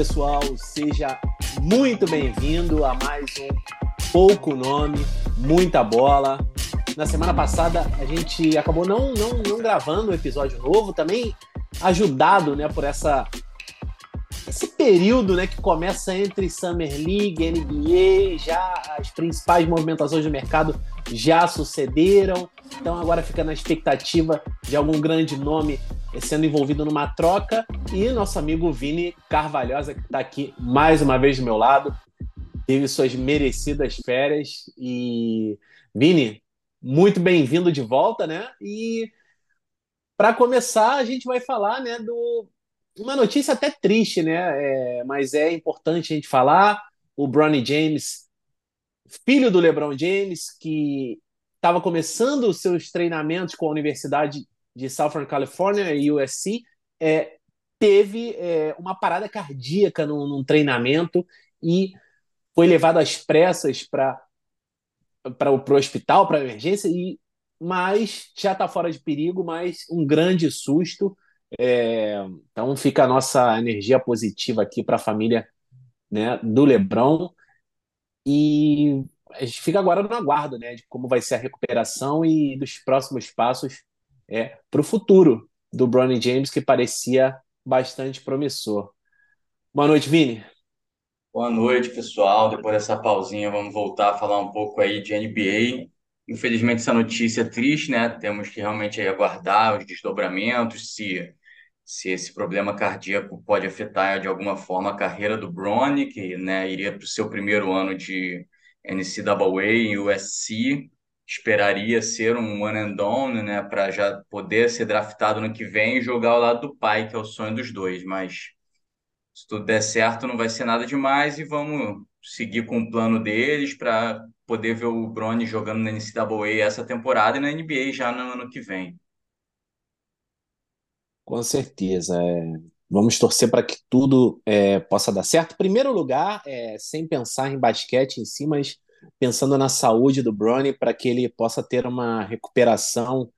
Pessoal, seja muito bem-vindo a mais um Pouco Nome, Muita Bola. Na semana passada a gente acabou não, não, não gravando um episódio novo, também ajudado né, por essa período né, que começa entre Summer League, NBA, já as principais movimentações do mercado já sucederam. Então agora fica na expectativa de algum grande nome sendo envolvido numa troca. E nosso amigo Vini Carvalhosa, que está aqui mais uma vez do meu lado, teve suas merecidas férias. E Vini, muito bem-vindo de volta, né? E para começar, a gente vai falar né, do uma notícia até triste, né? É, mas é importante a gente falar. O Bronny James, filho do LeBron James, que estava começando os seus treinamentos com a Universidade de Southern California, USC, é, teve é, uma parada cardíaca num, num, treinamento e foi levado às pressas para o hospital, para emergência, e mas já está fora de perigo, mas um grande susto. É, então fica a nossa energia positiva aqui para a família né, do Lebron. E a gente fica agora no aguardo né, de como vai ser a recuperação e dos próximos passos é, para o futuro do Bronny James, que parecia bastante promissor. Boa noite, Vini. Boa noite, pessoal. Depois dessa pausinha, vamos voltar a falar um pouco aí de NBA. Infelizmente, essa notícia é triste, né? Temos que realmente aguardar os desdobramentos, se se esse problema cardíaco pode afetar de alguma forma a carreira do Bronny, que né, iria para o seu primeiro ano de NCAA e USC, esperaria ser um one and done, né, para já poder ser draftado no que vem e jogar ao lado do pai, que é o sonho dos dois, mas se tudo der certo não vai ser nada demais e vamos seguir com o plano deles para poder ver o Bronny jogando na NCAA essa temporada e na NBA já no ano que vem. Com certeza. É, vamos torcer para que tudo é, possa dar certo. Primeiro lugar, é, sem pensar em basquete em si, mas pensando na saúde do Brony para que ele possa ter uma recuperação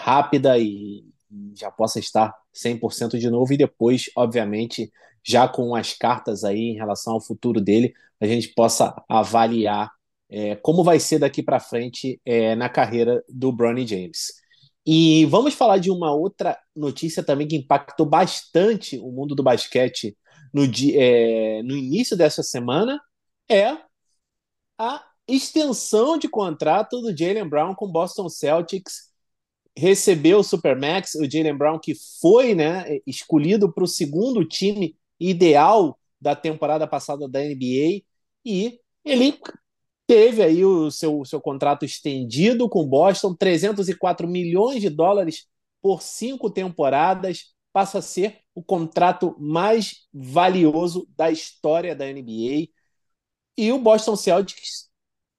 rápida e, e já possa estar 100% de novo. E depois, obviamente, já com as cartas aí em relação ao futuro dele, a gente possa avaliar é, como vai ser daqui para frente é, na carreira do Bronny James. E vamos falar de uma outra notícia também que impactou bastante o mundo do basquete no, dia, é, no início dessa semana, é a extensão de contrato do Jalen Brown com o Boston Celtics. Recebeu o Supermax, o Jalen Brown, que foi né, escolhido para o segundo time ideal da temporada passada da NBA, e ele teve aí o seu, seu contrato estendido com Boston, 304 milhões de dólares por cinco temporadas, passa a ser o contrato mais valioso da história da NBA. E o Boston Celtics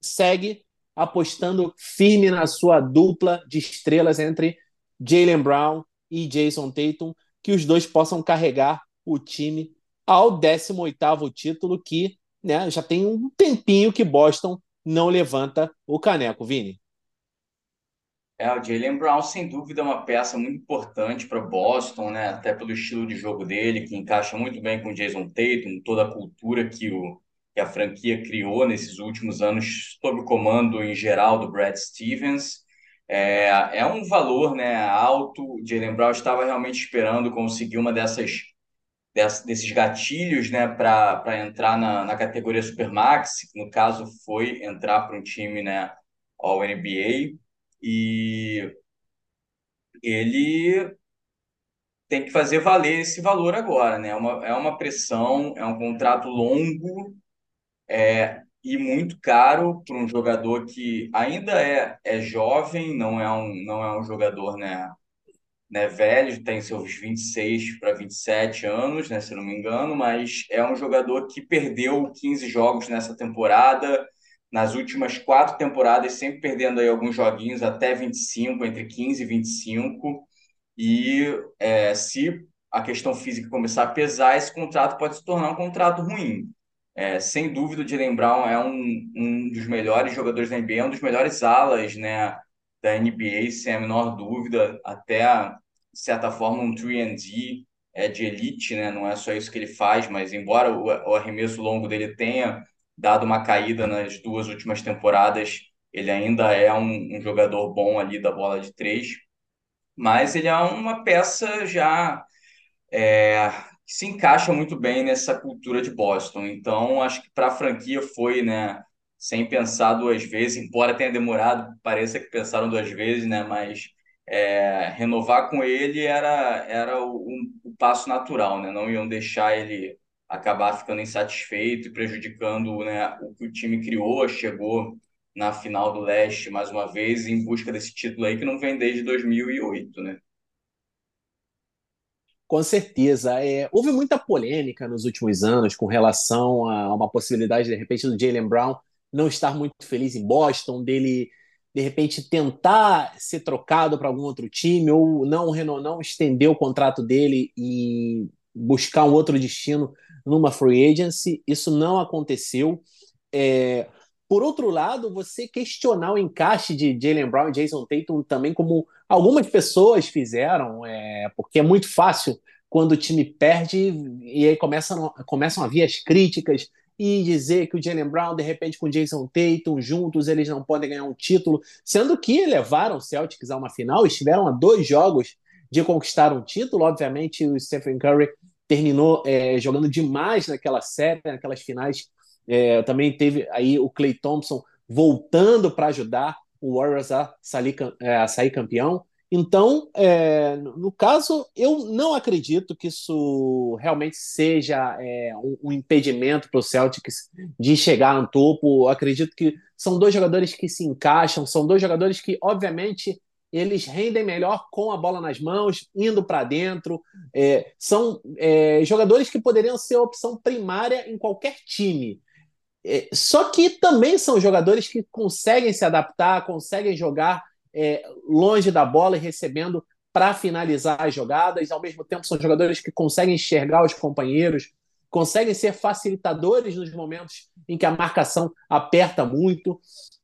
segue apostando firme na sua dupla de estrelas entre Jalen Brown e Jason Tatum, que os dois possam carregar o time ao 18º título que né, já tem um tempinho que Boston não levanta o caneco, Vini. É, o Jalen Brown, sem dúvida, é uma peça muito importante para Boston, né? Até pelo estilo de jogo dele, que encaixa muito bem com o Jason Tatum, toda a cultura que, o, que a franquia criou nesses últimos anos, sob o comando em geral do Brad Stevens. É, é um valor né, alto. O Jalen Brown estava realmente esperando conseguir uma dessas desses gatilhos né, para entrar na, na categoria Supermax, que no caso foi entrar para um time né, All NBA, e ele tem que fazer valer esse valor agora. Né? É, uma, é uma pressão, é um contrato longo é, e muito caro para um jogador que ainda é, é jovem, não é um, não é um jogador né, né, velho, tem seus 26 para 27 anos, né, se não me engano, mas é um jogador que perdeu 15 jogos nessa temporada, nas últimas quatro temporadas, sempre perdendo aí alguns joguinhos até 25, entre 15 e 25. E é, se a questão física começar a pesar, esse contrato pode se tornar um contrato ruim. É, sem dúvida, o Jalen Brown é um, um dos melhores jogadores da NBA, um dos melhores alas, né? Da NBA, sem a menor dúvida, até, de certa forma, um 3D é de elite, né? Não é só isso que ele faz, mas embora o, arremesso longo dele tenha dado uma caída nas duas últimas temporadas, ele ainda é um, um jogador bom ali da bola de três. Mas ele é uma peça já é, se encaixa muito bem nessa cultura de Boston. Então, acho que para a franquia foi, né? Sem pensar duas vezes, embora tenha demorado, pareça que pensaram duas vezes, né? Mas é, renovar com ele era, era o, um, o passo natural, né? Não iam deixar ele acabar ficando insatisfeito e prejudicando né, o que o time criou, chegou na final do leste mais uma vez em busca desse título aí que não vem desde 2008, né? Com certeza. É, houve muita polêmica nos últimos anos com relação a uma possibilidade, de repente, do Jalen Brown não estar muito feliz em Boston, dele de repente tentar ser trocado para algum outro time ou não, não estender o contrato dele e buscar um outro destino numa free agency. Isso não aconteceu. É, por outro lado, você questionar o encaixe de Jalen Brown e Jason Tatum também, como algumas pessoas fizeram, é, porque é muito fácil quando o time perde e aí começam, começam a vir as críticas e dizer que o Jalen Brown, de repente, com o Jason Tatum juntos, eles não podem ganhar um título, sendo que levaram o Celtics a uma final, estiveram a dois jogos de conquistar um título. Obviamente, o Stephen Curry terminou é, jogando demais naquela série, naquelas finais é, também teve aí o Clay Thompson voltando para ajudar o Warriors a sair, é, a sair campeão. Então, é, no caso, eu não acredito que isso realmente seja é, um, um, impedimento para o Celtics de chegar no topo. Eu acredito que são dois jogadores que se encaixam, são dois jogadores que, obviamente, eles rendem melhor com a bola nas mãos, indo para dentro. É, são é, jogadores que poderiam ser a opção primária em qualquer time. É, só que também são jogadores que conseguem se adaptar, conseguem jogar é, longe da bola e recebendo para finalizar as jogadas. Ao mesmo tempo, são jogadores que conseguem enxergar os companheiros, conseguem ser facilitadores nos momentos em que a marcação aperta muito.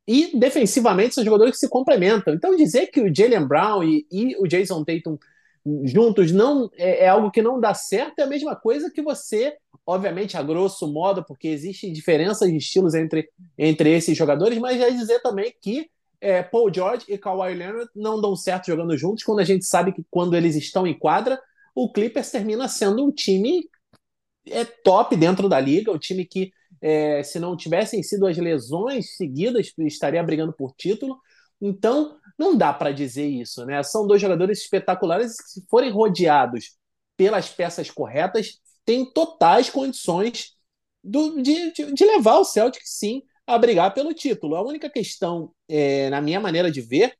E defensivamente são jogadores que se complementam. Então, dizer que o Jalen Brown e, e o Jason Tatum juntos não é, é, algo que não dá certo, é a mesma coisa que você, obviamente, a grosso modo, porque existe diferenças de estilos entre, entre esses jogadores, mas já dizer também que é, Paul George e Kawhi Leonard não dão certo jogando juntos, quando a gente sabe que quando eles estão em quadra, o Clippers termina sendo um time é top dentro da liga, um time que é, se não tivessem sido as lesões seguidas, estaria brigando por título. Então, não dá para dizer isso, né? São dois jogadores espetaculares que, se forem rodeados pelas peças corretas, têm totais condições do, de, de, de, levar o Celtic, sim, a brigar pelo título. A única questão, é, na minha maneira de ver,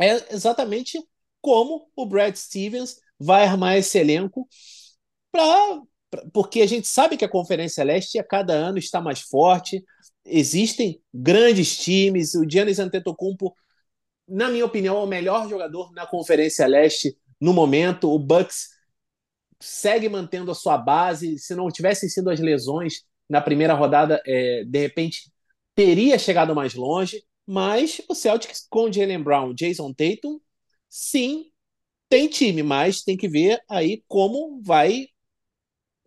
é exatamente como o Brad Stevens vai armar esse elenco para porque a gente sabe que a Conferência Leste a cada ano está mais forte, existem grandes times, o Giannis Antetokounmpo na minha opinião, é o melhor jogador na Conferência Leste no momento. O Bucks segue mantendo a sua base. Se não tivessem sido as lesões na primeira rodada, é, de repente teria chegado mais longe. Mas o Celtics com Jalen Brown, Jason Tatum, sim, tem time, mas tem que ver aí como vai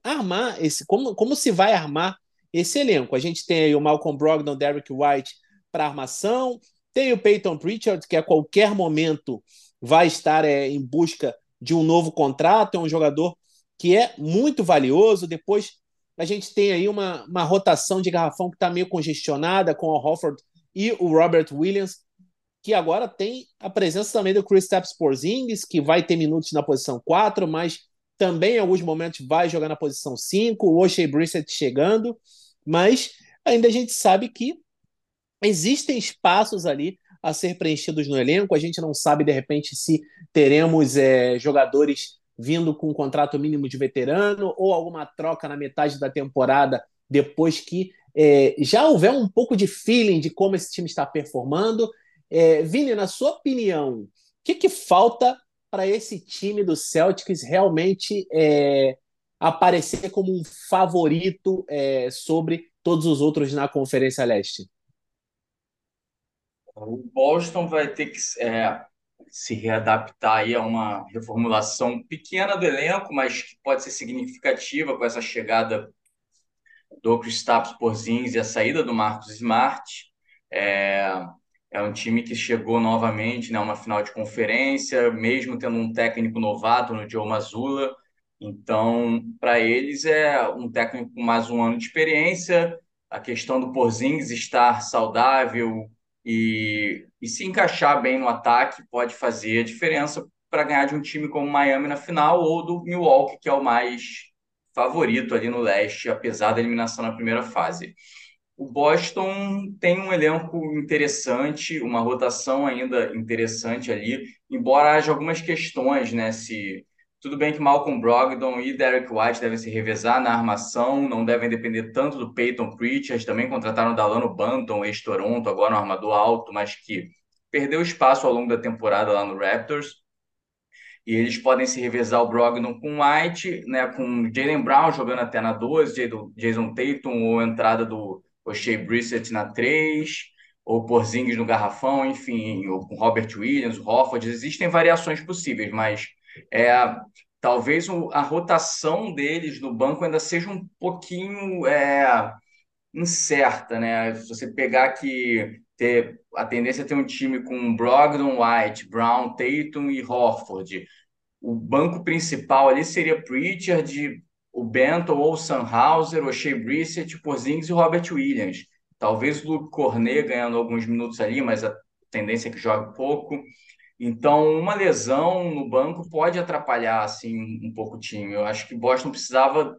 armar esse, como, como se vai armar esse elenco. A gente tem aí o Malcolm Brogdon, Derrick White para armação, tem o Peyton Pritchard, que a qualquer momento vai estar é, em busca de um novo contrato, é um jogador que é muito valioso. Depois a gente tem aí uma, uma rotação de garrafão que está meio congestionada com o Hofford e o Robert Williams, que agora tem a presença também do Chris Tapps Porzingis, que vai ter minutos na posição 4, mas também em alguns momentos vai jogar na posição 5, o O'Shea Brissett chegando, mas ainda a gente sabe que existem espaços ali a ser preenchidos no elenco. A gente não sabe, de repente, se teremos é, jogadores vindo com um contrato mínimo de veterano ou alguma troca na metade da temporada depois que é, já houver um pouco de feeling de como esse time está performando. É, Vini, na sua opinião, o que, que falta para esse time do Celtics realmente é, aparecer como um favorito é, sobre todos os outros na Conferência Leste? O Boston vai ter que. É, se readaptar aí a uma reformulação pequena do elenco, mas que pode ser significativa com essa chegada do Kristaps Porzingis e a saída do Marcos Smart. É, é um time que chegou novamente né, uma final de conferência, mesmo tendo um técnico novato no Joe Mazzulla. Então, para eles é um técnico com mais um ano de experiência. A questão do Porzingis estar saudável e, e se encaixar bem no ataque pode fazer a diferença para ganhar de um time como Miami na final ou do Milwaukee, que é o mais favorito ali no leste, apesar da eliminação na primeira fase. O Boston tem um elenco interessante, uma rotação ainda interessante ali, embora haja algumas questões, né? Se tudo bem que Malcolm Brogdon e Derek White devem se revezar na armação, não devem depender tanto do Peyton Pritchard, também contrataram o Dalano Banton, ex-Toronto, agora no armador alto, mas que perdeu espaço ao longo da temporada lá no Raptors. E eles podem se revezar o Brogdon com White, né, com Jalen Brown jogando até na 12, Jason Tatum ou entrada do o Shea Brissett na 3, ou Porzingis no garrafão, enfim, ou com Robert Williams, Hofford, existem variações possíveis, mas é, talvez a rotação deles no banco ainda seja um pouquinho é, incerta, né? Se você pegar que ter a tendência é ter um time com Brogdon, White, Brown, Tatum e Horford. O banco principal ali seria Pritchard, o Benton ou o Sunhauser, o Shea Brissett, Porzingis e Robert Williams. Talvez o Luke Cornet ganhando alguns minutos ali, mas a tendência é que jogue pouco. Então, uma lesão no banco pode atrapalhar assim um pouco o time. Eu acho que Boston precisava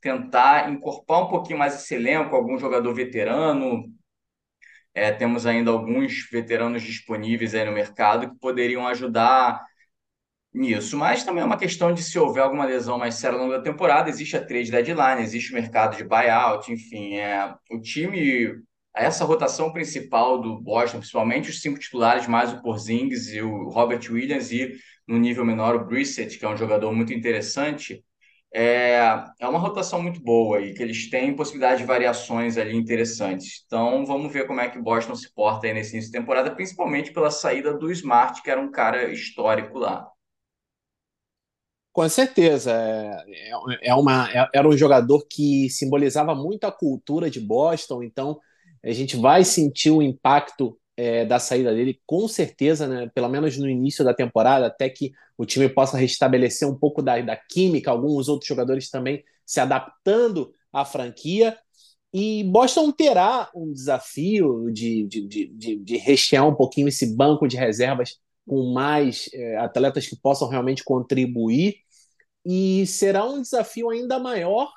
tentar incorporar um pouquinho mais esse elenco, algum jogador veterano. É, temos ainda alguns veteranos disponíveis aí no mercado que poderiam ajudar nisso. Mas também é uma questão de se houver alguma lesão mais séria ao longo da temporada, existe a trade deadline, existe o mercado de buyout, enfim, é, o time, essa rotação principal do Boston, principalmente os cinco titulares, mais o Porzingis e o Robert Williams e no nível menor o Brissett, que é um jogador muito interessante, é, é uma rotação muito boa e que eles têm possibilidade de variações ali interessantes. Então, vamos ver como é que Boston se porta aí nesse início de temporada, principalmente pela saída do Smart, que era um cara histórico lá. Com certeza. É, é, é uma, é, era um jogador que simbolizava muito a cultura de Boston, então a gente vai sentir o impacto é, da saída dele, com certeza, né, pelo menos no início da temporada, até que o time possa restabelecer um pouco da, da química, alguns outros jogadores também se adaptando à franquia. E Boston terá um desafio de, de, de, de rechear um pouquinho esse banco de reservas com mais é, atletas que possam realmente contribuir e será um desafio ainda maior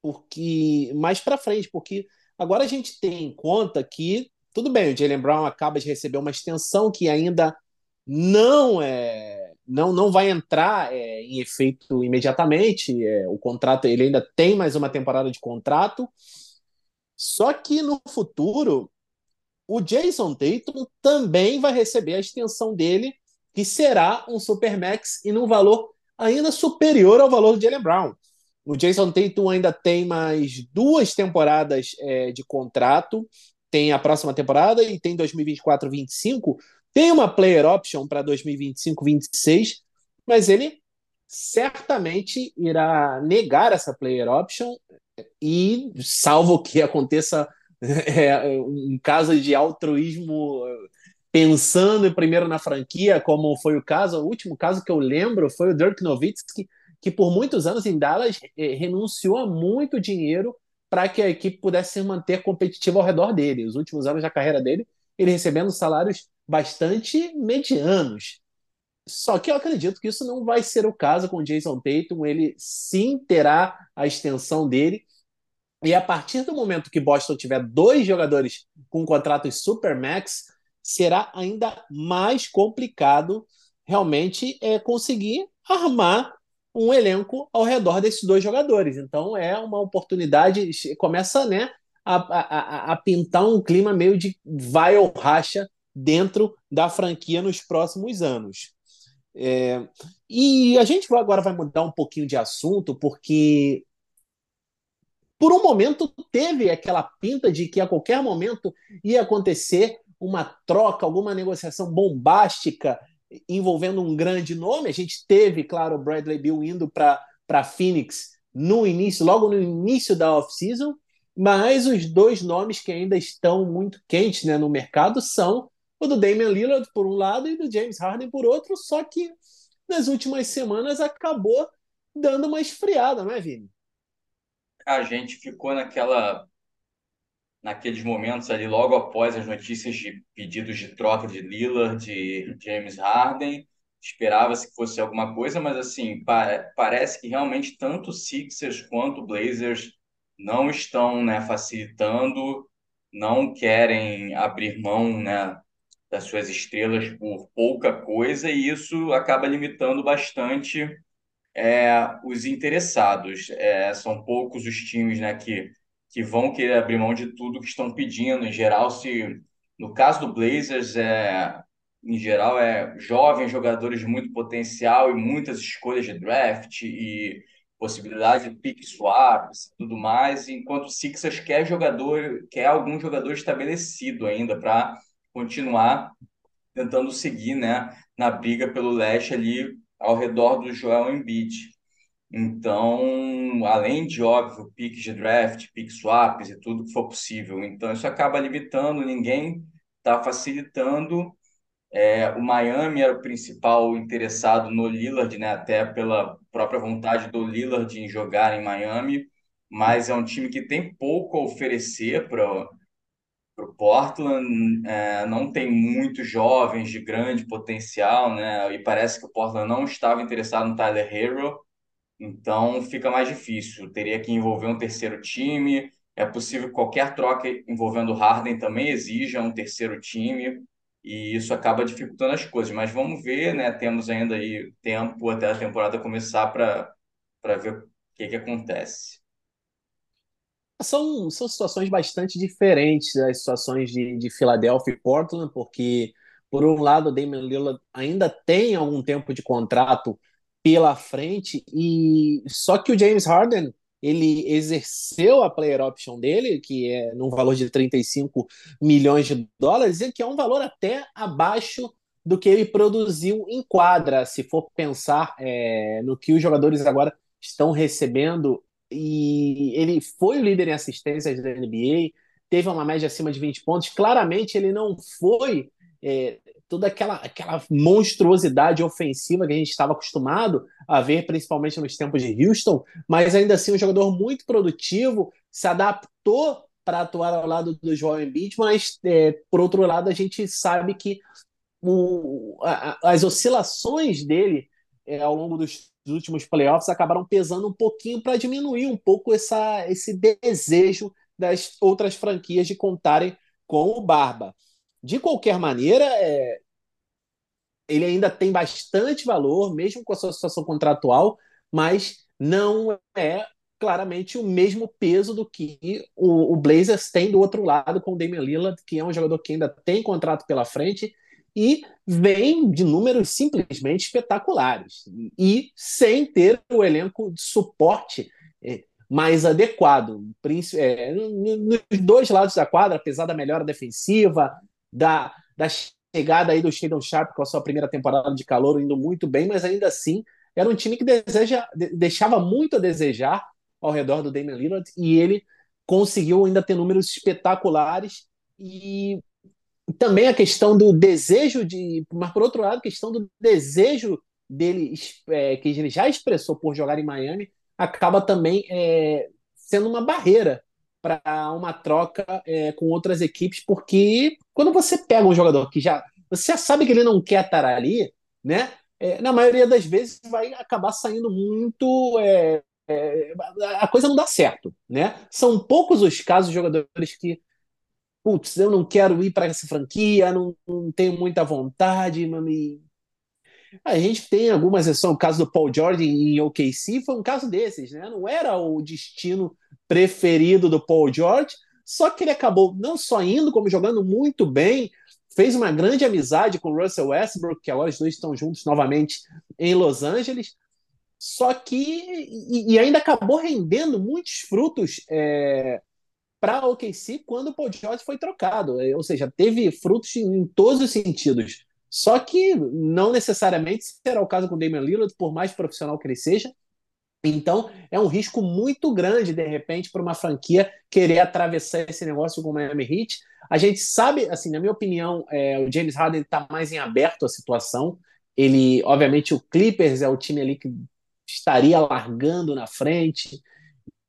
porque mais para frente, porque agora a gente tem em conta que tudo bem, o Jalen Brown acaba de receber uma extensão que ainda não é não, não vai entrar é, em efeito imediatamente. É, o contrato ele ainda tem mais uma temporada de contrato. Só que no futuro o Jason Tatum também vai receber a extensão dele, que será um Supermax e num valor ainda superior ao valor do Jalen Brown. O Jason Tatum ainda tem mais duas temporadas é, de contrato, tem a próxima temporada e tem 2024-25. Tem uma player option para 2025-26, mas ele certamente irá negar essa player option e, salvo que aconteça é, um caso de altruísmo pensando primeiro na franquia, como foi o caso, o último caso que eu lembro foi o Dirk Nowitzki, que por muitos anos em Dallas eh, renunciou a muito dinheiro para que a equipe pudesse se manter competitiva ao redor dele. Os últimos anos da carreira dele, ele recebendo salários bastante medianos. Só que eu acredito que isso não vai ser o caso com o Jason Tatum. Ele sim terá a extensão dele. E a partir do momento que Boston tiver dois jogadores com contratos supermax, será ainda mais complicado realmente é, conseguir armar um elenco ao redor desses dois jogadores. Então é uma oportunidade, começa né, a, a, a pintar um clima meio de vai ou racha dentro da franquia nos próximos anos. É, e a gente agora vai mudar um pouquinho de assunto, porque por um momento teve aquela pinta de que a qualquer momento ia acontecer uma troca, alguma negociação bombástica envolvendo um grande nome. A gente teve, claro, o Bradley Bill indo para Phoenix no início, logo no início da off-season, mas os dois nomes que ainda estão muito quentes né, no mercado são o do Damian Lillard por um lado e do James Harden por outro, só que nas últimas semanas acabou dando uma esfriada, não é, Vini? A gente ficou naquela naqueles momentos ali logo após as notícias de pedidos de troca de Lillard, de James Harden, esperava-se que fosse alguma coisa, mas assim, pa parece que realmente tanto Sixers quanto Blazers não estão, né, facilitando, não querem abrir mão, né, das suas estrelas por pouca coisa e isso acaba limitando bastante é, os interessados. É, são poucos os times, né, que que vão querer abrir mão de tudo que estão pedindo. Em geral, se no caso do Blazers é em geral, é jovens jogadores de muito potencial e muitas escolhas de draft e possibilidade de pick swaps e tudo mais, enquanto o Sixers quer jogador, quer algum jogador estabelecido ainda para continuar tentando seguir, né, na briga pelo leste ali ao redor do Joel Embiid. Então, além de óbvio, piques de draft, pick swaps e tudo que for possível. Então, isso acaba limitando, ninguém está facilitando é, o Miami era o principal interessado no Lillard, né? Até pela própria vontade do Lillard em jogar em Miami, mas é um time que tem pouco a oferecer para o Portland. É, não tem muitos jovens de grande potencial, né? E parece que o Portland não estava interessado no Tyler Hero, então fica mais difícil. Teria que envolver um terceiro time. É possível que qualquer troca envolvendo Harden também exija um terceiro time e isso acaba dificultando as coisas. Mas vamos ver, né? Temos ainda aí tempo até a temporada começar para ver o que, que acontece. São, são situações bastante diferentes das situações de, de Filadélfia e Portland, porque, por um lado, o Damian Lillard ainda tem algum tempo de contrato pela frente, e só que o James Harden ele exerceu a player option dele, que é num valor de 35 milhões de dólares, e que é um valor até abaixo do que ele produziu em quadra, se for pensar é, no que os jogadores agora estão recebendo. E ele foi o líder em assistências da NBA, teve uma média acima de 20 pontos. Claramente ele não foi é, toda aquela, aquela monstruosidade ofensiva que a gente estava acostumado a ver, principalmente nos tempos de Houston, mas ainda assim um jogador muito produtivo, se adaptou para atuar ao lado do Joel Embiid, mas é, por outro lado a gente sabe que o, a, as oscilações dele é, ao longo dos, últimos playoffs acabaram pesando um pouquinho para diminuir um pouco essa, esse desejo das outras franquias de contarem com o Barba. De qualquer maneira, é, ele ainda tem bastante valor, mesmo com a sua situação contratual, mas não é claramente o mesmo peso do que o, o Blazers tem do outro lado com o Damian Lillard, que é um jogador que ainda tem contrato pela frente e vem de números simplesmente espetaculares e sem ter o elenco de suporte é, mais adequado. É, nos dois lados da quadra, apesar da melhora defensiva, da, da chegada aí do Shadon Sharp com a sua primeira temporada de calor indo muito bem, mas ainda assim era um time que deseja, deixava muito a desejar ao redor do Damian Lillard e ele conseguiu ainda ter números espetaculares e também a questão do desejo de, mas por outro lado, a questão do desejo dele é, que ele já expressou por jogar em Miami acaba também é, sendo uma barreira para uma troca é, com outras equipes, porque quando você pega um jogador que já você já sabe que ele não quer estar ali, né? É, na maioria das vezes vai acabar saindo muito. É, é, a coisa não dá certo, né? São poucos os casos de jogadores que, putz, eu não quero ir para essa franquia, não, não tenho muita vontade, me, a gente tem algumas exceções, o caso do Paul George em OKC foi um caso desses, né? Não era o destino preferido do Paul George, só que ele acabou não só indo, como jogando muito bem, fez uma grande amizade com o Russell Westbrook, que agora os dois estão juntos novamente em Los Angeles, só que e, ainda acabou rendendo muitos frutos é, para o OKC quando o Paul George foi trocado, é, ou seja, teve frutos em todos os sentidos Só que não necessariamente será o caso com o Damian Lillard, por mais profissional que ele seja. Então, é um risco muito grande, de repente, para uma franquia querer atravessar esse negócio com o Miami Heat. A gente sabe, assim, na minha opinião, é, o James Harden está mais em aberto à situação. Ele, obviamente, o Clippers é o time ali que estaria largando na frente,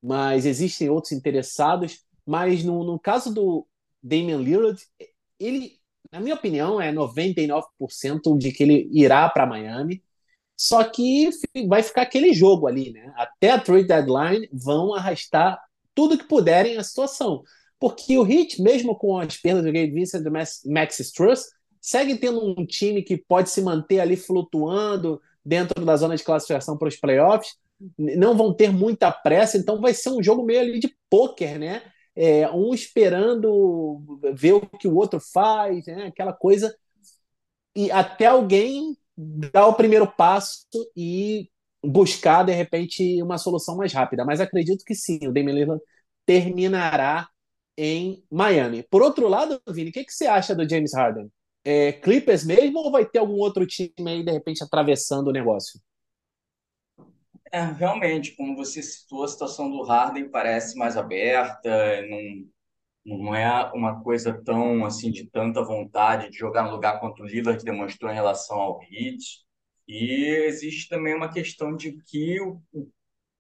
mas existem outros interessados. Mas no, no caso do Damian Lillard, ele, na minha opinião, é 99% de que ele irá para Miami. Só que vai ficar aquele jogo ali, né? Até a trade deadline vão arrastar tudo que puderem a situação. Porque o Heat, mesmo com as perdas do Gabe Vincent e do Max Struss, segue tendo um time que pode se manter ali flutuando dentro da zona de classificação para os playoffs. Não vão ter muita pressa, então vai ser um jogo meio ali de pôquer, né? É, um esperando ver o que o outro faz, né? aquela coisa. E até alguém dar o primeiro passo e buscar, de repente, uma solução mais rápida. Mas acredito que sim, o Damian Lillard terminará em Miami. Por outro lado, Vini, o que, que você acha do James Harden? É Clippers mesmo ou vai ter algum outro time aí, de repente, atravessando o negócio? É, realmente, como você citou, a situação do Harden parece mais aberta, não, não é uma coisa tão assim de tanta vontade de jogar no lugar contra o Lillard que demonstrou em relação ao Heat. E existe também uma questão de que o,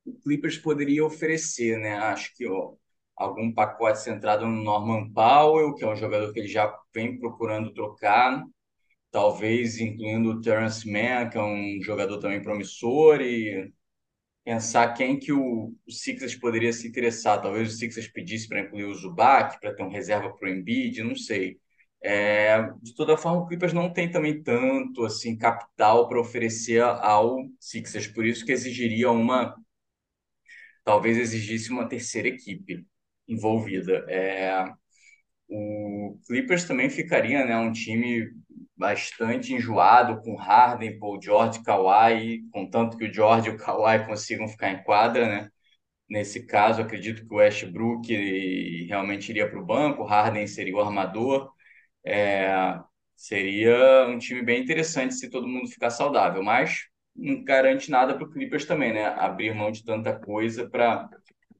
o Clippers poderia oferecer, né? Acho que ó, algum pacote centrado no Norman Powell, que é um jogador que ele já vem procurando trocar, talvez incluindo o Terrence Mann, que é um jogador também promissor e pensar quem que o, o Sixers poderia se interessar. Talvez o Sixers pedisse para incluir o Zubac, para ter um reserva para o Embiid, não sei. É, de toda forma, o Clippers não tem também tanto assim capital para oferecer ao Sixers, por isso que exigiria uma, talvez exigisse uma terceira equipe envolvida. É, o Clippers também ficaria, né, um time bastante enjoado com Harden, Paul George, Kawhi, contanto que o George e o Kawhi consigam ficar em quadra, né? Nesse caso, acredito que o Westbrook realmente iria para o banco, Harden seria o armador. É, seria um time bem interessante se todo mundo ficar saudável, mas não garante nada para o Clippers também, né? Abrir mão de tanta coisa para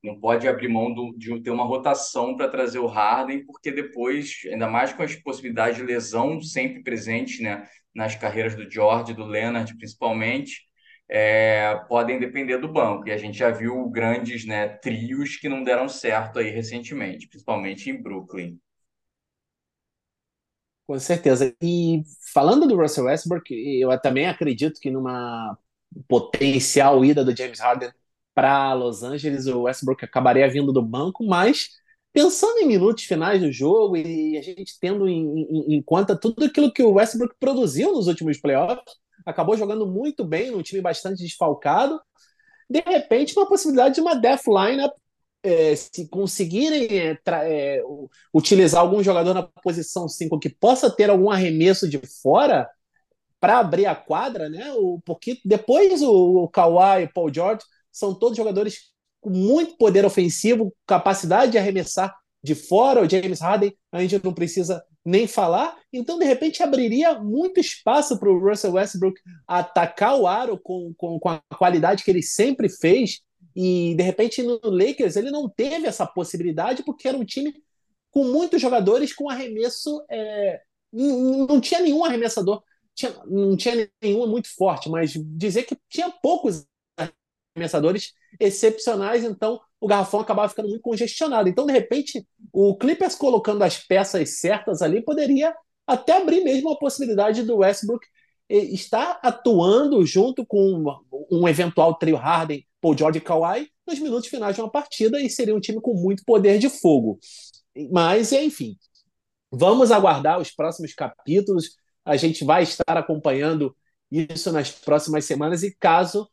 não pode abrir mão do, de ter uma rotação para trazer o Harden, porque depois, ainda mais com as possibilidades de lesão sempre presentes né, nas carreiras do George, do Leonard principalmente, é, podem depender do banco. E a gente já viu grandes né, trios que não deram certo aí recentemente, principalmente em Brooklyn. Com certeza. E falando do Russell Westbrook, eu também acredito que numa potencial ida do James Harden para Los Angeles, o Westbrook acabaria vindo do banco, mas pensando em minutos finais do jogo e a gente tendo em, em, em, conta tudo aquilo que o Westbrook produziu nos últimos playoffs, acabou jogando muito bem num time bastante desfalcado. De repente, uma possibilidade de uma death lineup, é, se conseguirem é, é, utilizar algum jogador na posição 5 que possa ter algum arremesso de fora para abrir a quadra, né? O, porque depois o, o Kawhi e o Paul George são todos jogadores com muito poder ofensivo, capacidade de arremessar de fora. O James Harden a gente não precisa nem falar. Então, de repente, abriria muito espaço para o Russell Westbrook atacar o aro com, com, com, a qualidade que ele sempre fez. E, de repente, no Lakers, ele não teve essa possibilidade porque era um time com muitos jogadores com arremesso. É, não, tinha nenhum arremessador, tinha, não tinha nenhum muito forte, mas dizer que tinha poucos arremessadores excepcionais, então o garrafão acabava ficando muito congestionado. Então, de repente, o Clippers colocando as peças certas ali poderia até abrir mesmo a possibilidade do Westbrook eh, estar atuando junto com um eventual trio Harden, Paul George Kawhi nos minutos finais de uma partida e seria um time com muito poder de fogo. Mas, enfim, vamos aguardar os próximos capítulos. A gente vai estar acompanhando isso nas próximas semanas e caso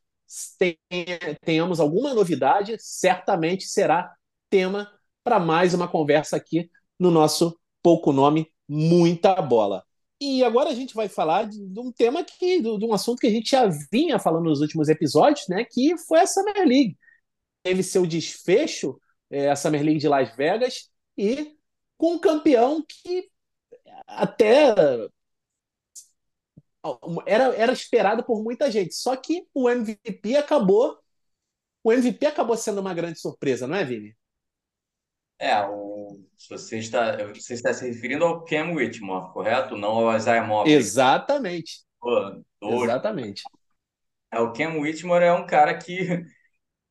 tenhamos alguma novidade, certamente será tema para mais uma conversa aqui no nosso pouco nome Muita Bola. E agora a gente vai falar de, um tema que, de, de, um assunto que a gente já vinha falando nos últimos episódios, né? Que foi a Summer League. Teve seu desfecho, é, a Summer League de Las Vegas, e com um campeão que até era, era esperado por muita gente. Só que o MVP acabou. O MVP acabou sendo uma grande surpresa, não é, Vini? É, o, você, está, você está se referindo ao Cam Whitmore, correto? Não ao Isaiah Mobley. Exatamente. Pô, Exatamente. É, o Cam Whitmore é um cara que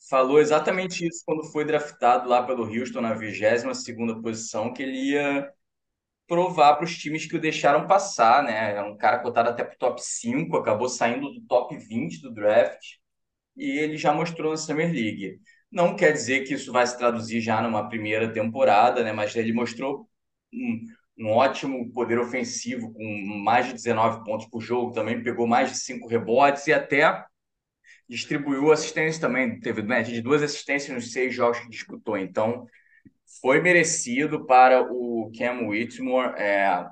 falou exatamente isso quando foi draftado lá pelo Houston na 22 segunda posição, que ele ia provar para os times que o deixaram passar, né? É um cara cotado até para o top 5, acabou saindo do top 20 do draft e ele já mostrou na Summer League. Não quer dizer que isso vai se traduzir já numa primeira temporada, né? Mas ele mostrou um, um ótimo poder ofensivo, com mais de 19 pontos por jogo, também pegou mais de 5 rebotes e até distribuiu assistência também. Teve média de duas assistências nos seis jogos que disputou. Então, foi merecido para o Cam Whitmore é,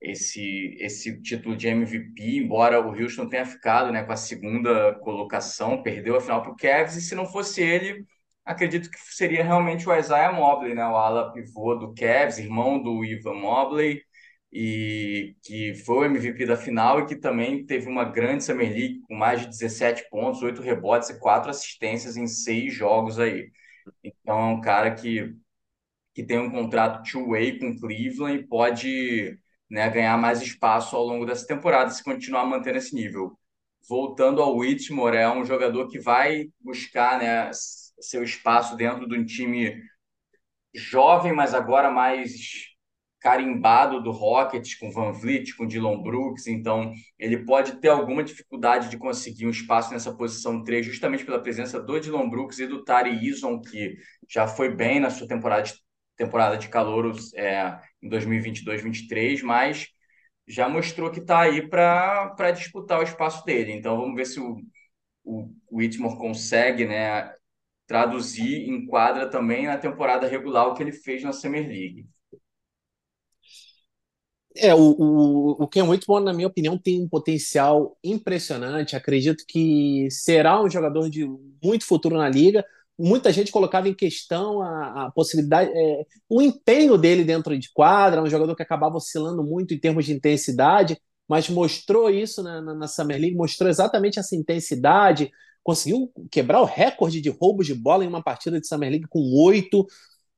esse, esse título de MVP, embora o Houston tenha ficado né, com a segunda colocação, perdeu a final para o Cavs, e se não fosse ele, acredito que seria realmente o Isaiah Mobley, né, o ala pivô do Cavs, irmão do Ivan Mobley, e que foi o MVP da final e que também teve uma grande Summer League com mais de 17 pontos, 8 rebotes e 4 assistências em seis jogos aí. Então é um cara que que tem um contrato two-way com Cleveland e pode né, ganhar mais espaço ao longo dessa temporada se continuar mantendo esse nível. Voltando ao Whitmore, é um jogador que vai buscar né, seu espaço dentro de um time jovem, mas agora mais carimbado do Rockets, com Van Vliet, com Dylan Brooks, então ele pode ter alguma dificuldade de conseguir um espaço nessa posição 3, justamente pela presença do Dylan Brooks e do Tari Eason, que já foi bem na sua temporada de temporada de calouros é, em 2022-23, mas já mostrou que está aí para disputar o espaço dele. Então vamos ver se o, o, o Whitmore consegue né, traduzir em quadra também na temporada regular o que ele fez na Summer League. É, o, o, o Ken Whitmore, na minha opinião, tem um potencial impressionante. Acredito que será um jogador de muito futuro na liga muita gente colocava em questão a, a possibilidade, é, o empenho dele dentro de quadra, um jogador que acabava oscilando muito em termos de intensidade, mas mostrou isso na, na, na Summer League, mostrou exatamente essa intensidade, conseguiu quebrar o recorde de roubos de bola em uma partida de Summer League com oito,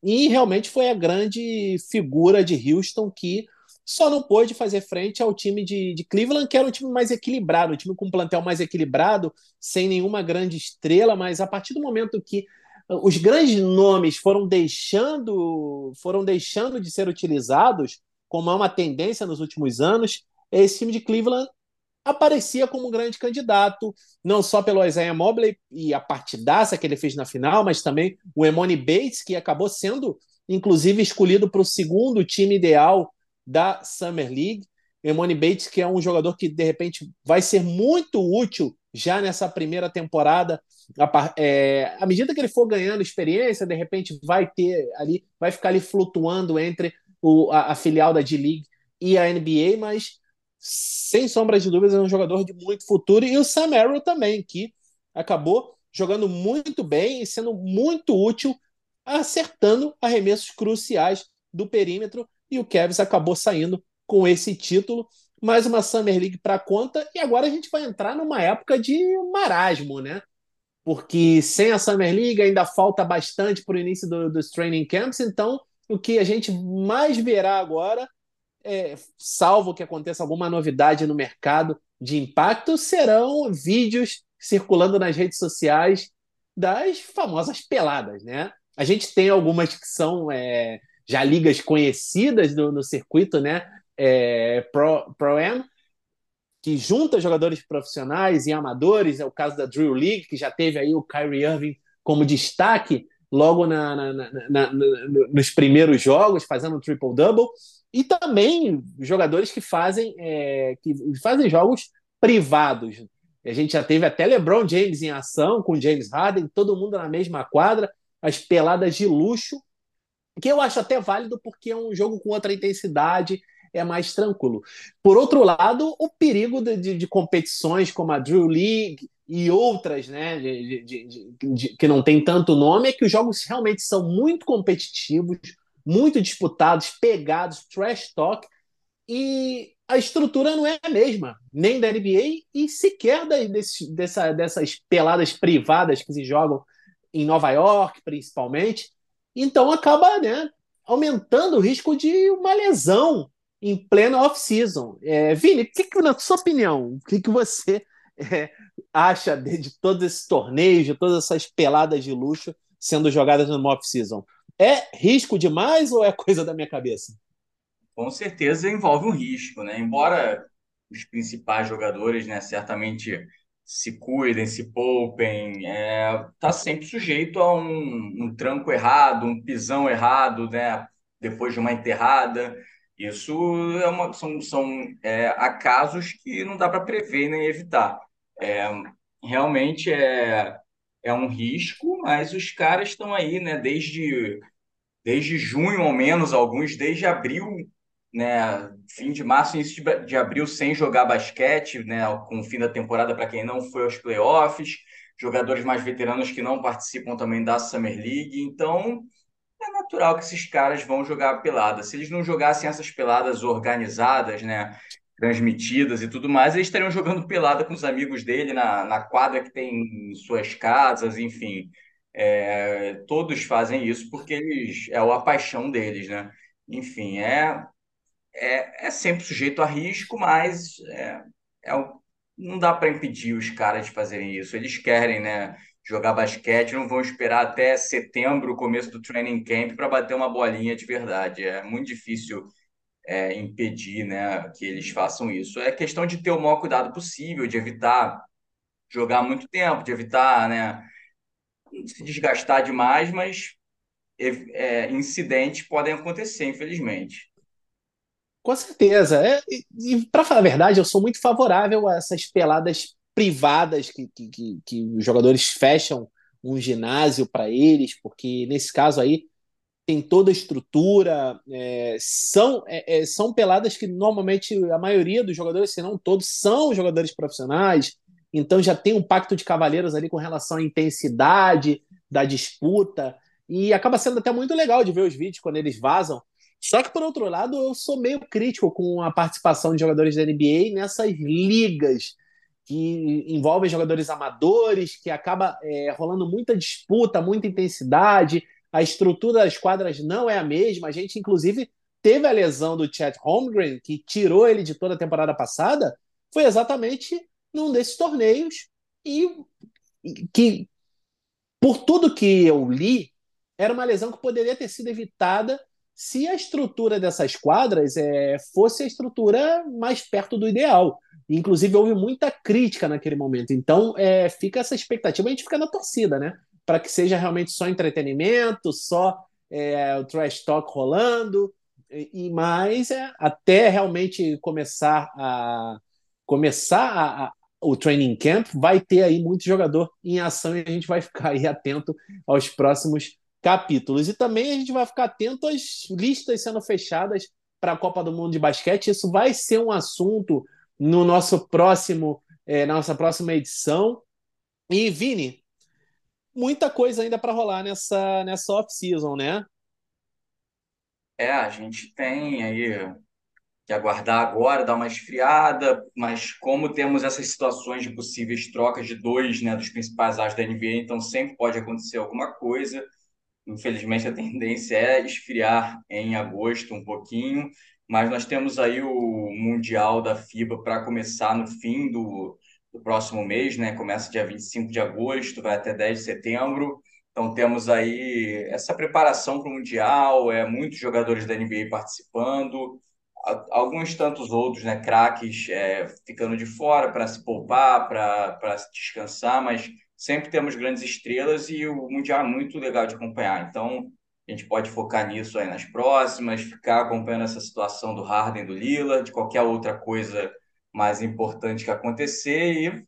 e realmente foi a grande figura de Houston que só não pôde fazer frente ao time de, de, Cleveland, que era um time mais equilibrado, um time com um plantel mais equilibrado, sem nenhuma grande estrela, mas a partir do momento que uh, os grandes nomes foram deixando, foram deixando de ser utilizados, como é uma tendência nos últimos anos, esse time de Cleveland aparecia como um grande candidato, não só pelo Isaiah Mobley e a partidaça que ele fez na final, mas também o Emoni Bates, que acabou sendo, inclusive, escolhido para o segundo time ideal da Summer League. Emoni Bates, que é um jogador que de repente vai ser muito útil já nessa primeira temporada. É, à medida que ele for ganhando experiência, de repente vai ter ali, vai ficar ali flutuando entre o, a, a filial da D-League e a NBA, mas sem sombra de dúvidas é um jogador de muito futuro. E o Sam Arrow também, que acabou jogando muito bem e sendo muito útil, acertando arremessos cruciais do perímetro e o Cavs acabou saindo com esse título. Mais uma Summer League para conta, e agora a gente vai entrar numa época de marasmo, né? Porque sem a Summer League ainda falta bastante para o início do, dos training camps, então o que a gente mais verá agora, é, salvo que aconteça alguma novidade no mercado de impacto, serão vídeos circulando nas redes sociais das famosas peladas, né? A gente tem algumas que são é, já ligas conhecidas no, no circuito, né? É, Pro, Pro que junta jogadores profissionais e amadores, é o caso da Drew League, que já teve aí o Kyrie Irving como destaque logo na, na, na, nos primeiros jogos, fazendo triple-double, e também jogadores que fazem, é, que fazem jogos privados. A gente já teve até LeBron James em ação, com James Harden, todo mundo na mesma quadra, as peladas de luxo que eu acho até válido porque é um jogo com outra intensidade, é mais tranquilo. Por outro lado, o perigo de, de, de competições como a Drew League e outras, né, de, que não tem tanto nome, é que os jogos realmente são muito competitivos, muito disputados, pegados, trash talk, e a estrutura não é a mesma, nem da NBA e sequer da, desse, dessa, dessas peladas privadas que se jogam em Nova York, principalmente. Então acaba né, aumentando o risco de uma lesão em plena off-season. É, Vini, que, que, na sua opinião, o que, que você é, acha de, de, todos esses torneios, de todas essas peladas de luxo sendo jogadas no off-season? É risco demais ou é coisa da minha cabeça? Com certeza envolve um risco, né? Embora os principais jogadores, né, certamente se cuidem, se poupem, é, tá sempre sujeito a um, um tranco errado, um pisão errado, né? Depois de uma enterrada. Isso é uma, são, são é, acasos que não dá para prever nem evitar. É, realmente é, é um risco, mas os caras estão aí, né? Desde, desde junho, ao menos, alguns desde abril, né? Fim de março, início de, abril, sem jogar basquete, né? Com o fim da temporada para quem não foi aos playoffs, jogadores mais veteranos que não participam também da Summer League. Então, é natural que esses caras vão jogar pelada. Se eles não jogassem essas peladas organizadas, né, transmitidas e tudo mais, eles estariam jogando pelada com os amigos dele na, na quadra que tem em suas casas, enfim. É, todos fazem isso porque eles é a paixão deles, né? Enfim, é, é, é sempre sujeito a risco, mas é, é, não dá para impedir os caras de fazerem isso. Eles querem, né? jogar basquete, não vão esperar até setembro, começo do training camp, para bater uma bolinha de verdade. É muito difícil é, impedir né, que eles façam isso. É questão de ter o maior cuidado possível, de evitar jogar muito tempo, de evitar né, se desgastar demais, mas é, incidentes podem acontecer, infelizmente. Com certeza. É, e, para falar a verdade, eu sou muito favorável a essas peladas privadas que, que, que os jogadores fecham um ginásio para eles, porque nesse caso aí tem toda a estrutura, é, são, é, é, são peladas que normalmente a maioria dos jogadores, se não todos, são jogadores profissionais, então já tem um pacto de cavaleiros ali com relação à intensidade da disputa, e acaba sendo até muito legal de ver os vídeos quando eles vazam. Só que, por outro lado, eu sou meio crítico com a participação de jogadores da NBA nessas ligas que envolvem jogadores amadores, que acaba é, rolando muita disputa, muita intensidade. A estrutura das quadras não é a mesma. A gente, inclusive, teve a lesão do Chet Holmgren, que tirou ele de toda a temporada passada, foi exatamente num desses torneios e que, por tudo que eu li, era uma lesão que poderia ter sido evitada se a estrutura dessas quadras é, fosse a estrutura mais perto do ideal. Inclusive, houve muita crítica naquele momento. Então, é, fica essa expectativa, a gente fica na torcida, né? Para que seja realmente só entretenimento, só é, o trash talk rolando, e, e mais é, até realmente começar a começar a, a, o training camp, vai ter aí muito jogador em ação e a gente vai ficar aí atento aos próximos capítulos. E também a gente vai ficar atento às listas sendo fechadas para a Copa do Mundo de Basquete. Isso vai ser um assunto no nosso próximo, é, na nossa próxima edição. E, Vini, muita coisa ainda para rolar nessa, nessa off-season, né? É, a gente tem aí que aguardar agora, dar uma esfriada, mas como temos essas situações de possíveis trocas de dois né, dos principais as da NBA, então sempre pode acontecer alguma coisa. Infelizmente, a tendência é esfriar em agosto um pouquinho, mas nós temos aí o Mundial da FIBA para começar no fim do, do próximo mês, né? Começa dia 25 de agosto, vai até 10 de setembro. Então temos aí essa preparação para o Mundial, é, muitos jogadores da NBA participando, alguns tantos outros, né, craques é, ficando de fora para se poupar, para descansar, mas sempre temos grandes estrelas e o Mundial é muito legal de acompanhar. Então a gente pode focar nisso aí nas próximas, ficar acompanhando essa situação do Harden, do Lila, de qualquer outra coisa mais importante que acontecer e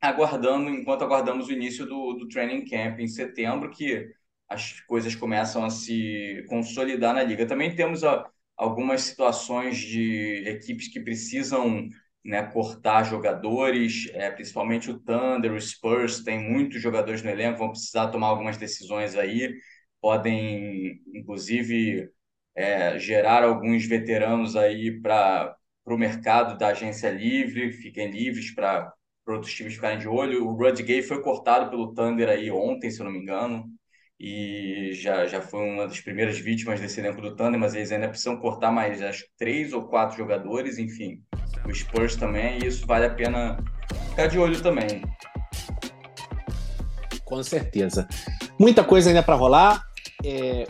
aguardando, enquanto aguardamos o início do, do training camp em setembro, que as coisas começam a se consolidar na liga. Também temos ó, algumas situações de equipes que precisam né, cortar jogadores, é, principalmente o Thunder, o Spurs, tem muitos jogadores no elenco, vão precisar tomar algumas decisões aí podem, inclusive, é, gerar alguns veteranos aí para o mercado da agência livre, fiquem livres para outros times ficarem de olho. O Rudy Gay foi cortado pelo Thunder aí ontem, se eu não me engano, e já, já foi uma das primeiras vítimas desse elenco do Thunder, mas eles ainda precisam cortar mais acho, três ou quatro jogadores, enfim. O Spurs também, e isso vale a pena ficar de olho também. Com certeza. Muita coisa ainda para rolar. É,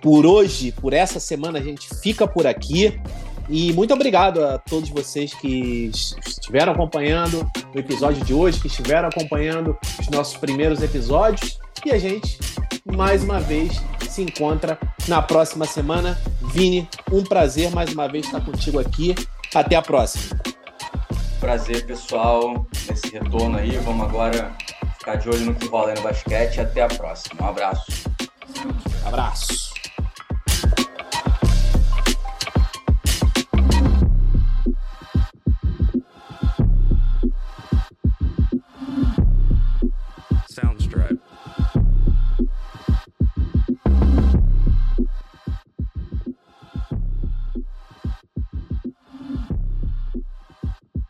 por hoje, por essa semana, a gente fica por aqui. E muito obrigado a todos vocês que estiveram acompanhando o episódio de hoje, que estiveram acompanhando os nossos primeiros episódios. E a gente, mais uma vez, se encontra na próxima semana. Vini, um prazer mais uma vez estar contigo aqui. Até a próxima. Prazer, pessoal, nesse retorno aí. Vamos agora ficar de olho no que rola no basquete. Até a próxima. Um abraço. Abraço.